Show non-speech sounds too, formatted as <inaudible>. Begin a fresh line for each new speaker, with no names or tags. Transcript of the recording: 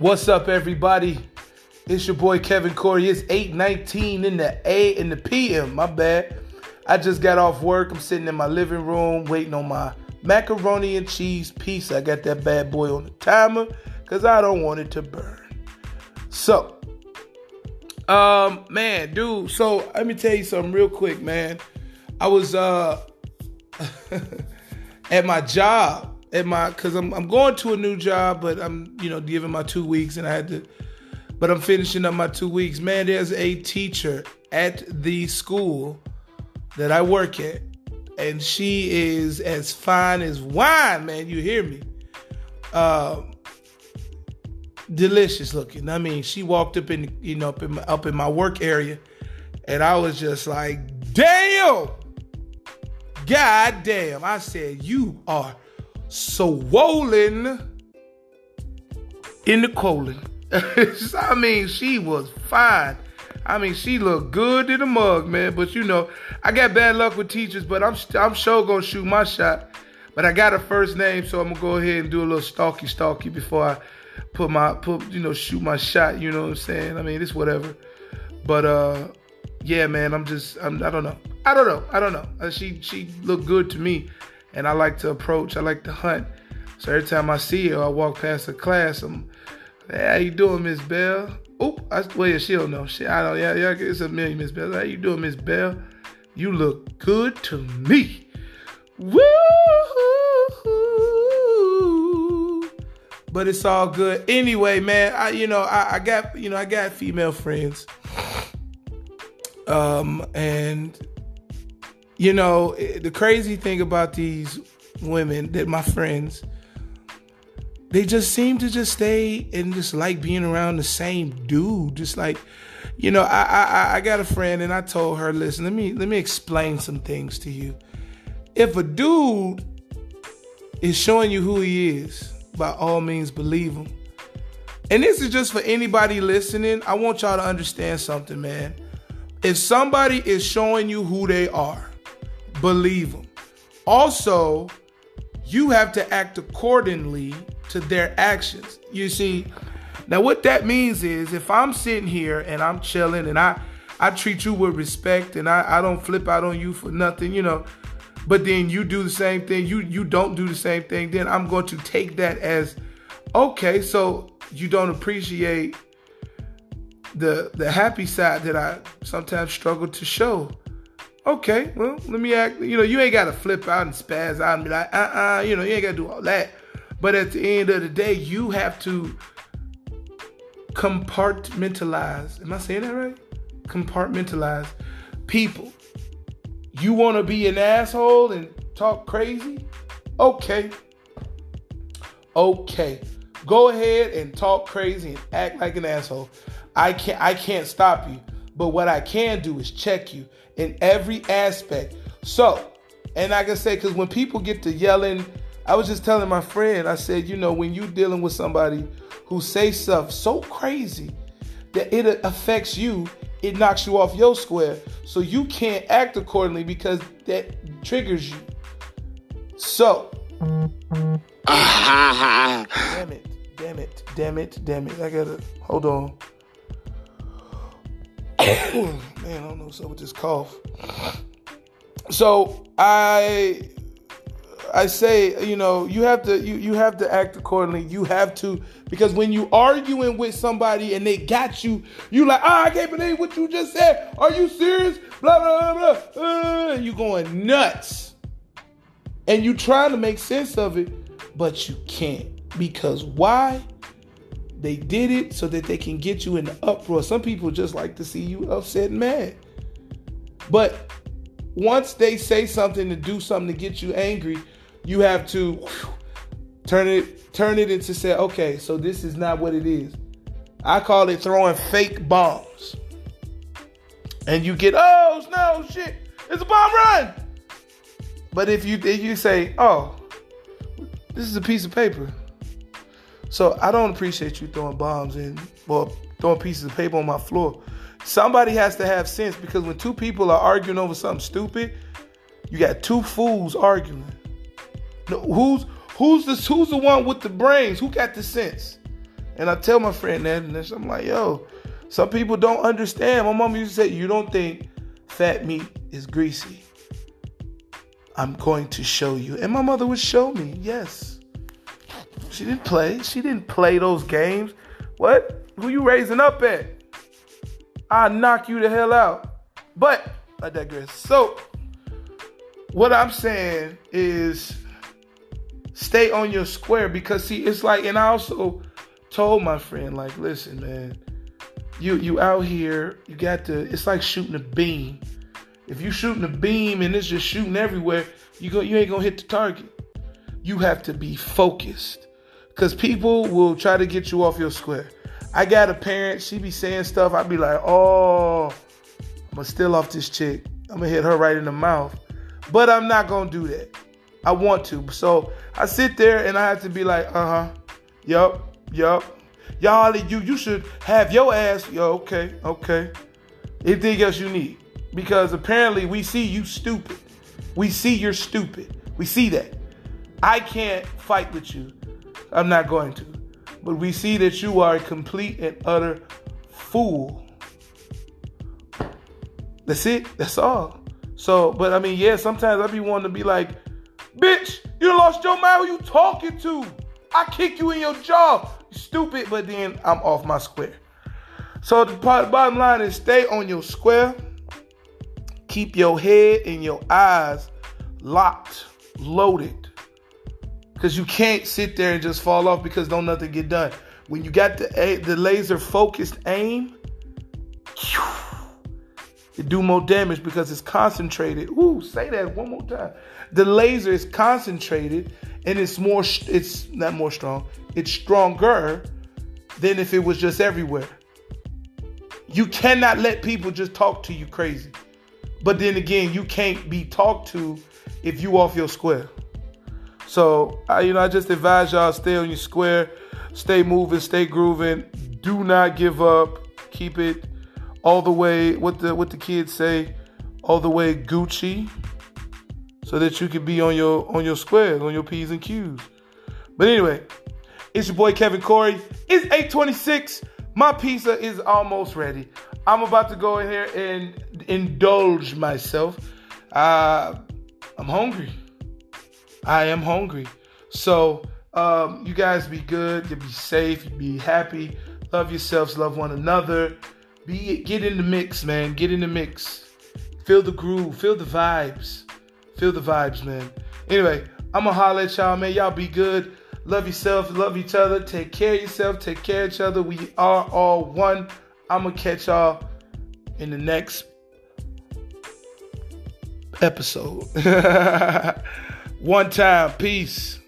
What's up, everybody? It's your boy Kevin Cory. It's 8:19 in the A in the PM. My bad. I just got off work. I'm sitting in my living room waiting on my macaroni and cheese pizza. I got that bad boy on the timer because I don't want it to burn. So, um, man, dude. So let me tell you something real quick, man. I was uh <laughs> at my job at my because I'm I'm going to a new job, but I'm you know giving my two weeks, and I had to, but I'm finishing up my two weeks. Man, there's a teacher at the school that I work at, and she is as fine as wine, man. You hear me? Um, delicious looking. I mean, she walked up in you know up in my, up in my work area, and I was just like, damn. God damn. I said, you are swollen in the colon. <laughs> I mean, she was fine. I mean, she looked good in the mug, man. But you know, I got bad luck with teachers, but I'm I'm sure gonna shoot my shot. But I got a first name, so I'm gonna go ahead and do a little stalky stalky before I put my put you know shoot my shot. You know what I'm saying? I mean, it's whatever. But uh, yeah, man, I'm just I'm I don't know. I don't know. I don't know. Uh, she she looked good to me and I like to approach. I like to hunt. So every time I see her, I walk past her class. I'm, hey, how you doing, Miss Bell? Oh, I, well, yeah, she don't know. She, I don't. Yeah, yeah, it's a million, Miss Bell. How you doing, Miss Bell? You look good to me. Woo! But it's all good. Anyway, man, I you know I, I got you know I got female friends. Um, and you know, the crazy thing about these women that my friends, they just seem to just stay and just like being around the same dude. Just like, you know, I I I got a friend and I told her, listen, let me let me explain some things to you. If a dude is showing you who he is, by all means believe him. And this is just for anybody listening. I want y'all to understand something, man. If somebody is showing you who they are, believe them. Also, you have to act accordingly to their actions. You see, now what that means is if I'm sitting here and I'm chilling and I I treat you with respect and I, I don't flip out on you for nothing, you know, but then you do the same thing, you you don't do the same thing, then I'm going to take that as okay, so you don't appreciate the the happy side that I sometimes struggle to show okay, well, let me act. You know, you ain't got to flip out and spaz out and be like, uh uh, you know, you ain't got to do all that. But at the end of the day, you have to compartmentalize. Am I saying that right? Compartmentalize people. You want to be an asshole and talk crazy? Okay. Okay. Go ahead and talk crazy and act like an asshole. I can't I can't stop you. But what I can do is check you in every aspect. So, and I can say, because when people get to yelling, I was just telling my friend, I said, you know, when you're dealing with somebody who say stuff so crazy that it affects you, it knocks you off your square. So you can't act accordingly because that triggers you. So, <laughs> damn it, damn it, damn it, damn it. I gotta, hold on. <sighs> Man, I don't know what's up with this cough. So I I say, you know, you have to you you have to act accordingly. You have to because when you arguing with somebody and they got you, you like, ah, oh, I can't believe what you just said. Are you serious? Blah blah blah blah. Uh, you going nuts, and you trying to make sense of it, but you can't because why? They did it so that they can get you in the uproar. Some people just like to see you upset and mad. But once they say something to do something to get you angry, you have to whew, turn it turn it into say, okay, so this is not what it is. I call it throwing fake bombs. And you get, oh no, shit, it's a bomb run. But if you if you say, oh, this is a piece of paper. So I don't appreciate you throwing bombs and well throwing pieces of paper on my floor. Somebody has to have sense because when two people are arguing over something stupid, you got two fools arguing. Who's who's the who's the one with the brains? Who got the sense? And I tell my friend that, and I'm like, yo, some people don't understand. My mom used to say, you don't think fat meat is greasy. I'm going to show you. And my mother would show me, yes. She didn't play. She didn't play those games. What? Who you raising up at? I'll knock you the hell out. But I digress. So, what I'm saying is stay on your square because see, it's like, and I also told my friend, like, listen, man, you you out here, you got to. It's like shooting a beam. If you shooting a beam and it's just shooting everywhere, you go, you ain't gonna hit the target. You have to be focused, cause people will try to get you off your square. I got a parent, she be saying stuff. I be like, oh, I'm gonna steal off this chick. I'm gonna hit her right in the mouth. But I'm not gonna do that. I want to. So I sit there and I have to be like, uh huh, yup, yup. Y'all, you you should have your ass. Yo, okay, okay. Anything else you need? Because apparently we see you stupid. We see you're stupid. We see that. I can't fight with you. I'm not going to. But we see that you are a complete and utter fool. That's it. That's all. So, but I mean, yeah, sometimes I be wanting to be like, bitch, you lost your mind. Who you talking to? I kick you in your jaw. Stupid, but then I'm off my square. So the bottom line is stay on your square. Keep your head and your eyes locked, loaded. Because you can't sit there and just fall off because don't nothing get done. When you got the the laser focused aim, it do more damage because it's concentrated. Ooh, say that one more time. The laser is concentrated and it's more it's not more strong it's stronger than if it was just everywhere you cannot let people just talk to you crazy but then again you can't be talked to if you off your square so I, you know i just advise y'all stay on your square stay moving stay grooving do not give up keep it all the way what the what the kids say all the way gucci so that you can be on your on your squares, on your P's and Q's. But anyway, it's your boy Kevin Cory. It's 826. My pizza is almost ready. I'm about to go in here and indulge myself. Uh, I'm hungry. I am hungry. So um, you guys be good. You be safe. You be happy. Love yourselves. Love one another. Be get in the mix, man. Get in the mix. Feel the groove. Feel the vibes. Feel the vibes, man. Anyway, I'm gonna holler at y'all, man. Y'all be good. Love yourself, love each other. Take care of yourself, take care of each other. We are all one. I'm gonna catch y'all in the next episode. <laughs> one time. Peace.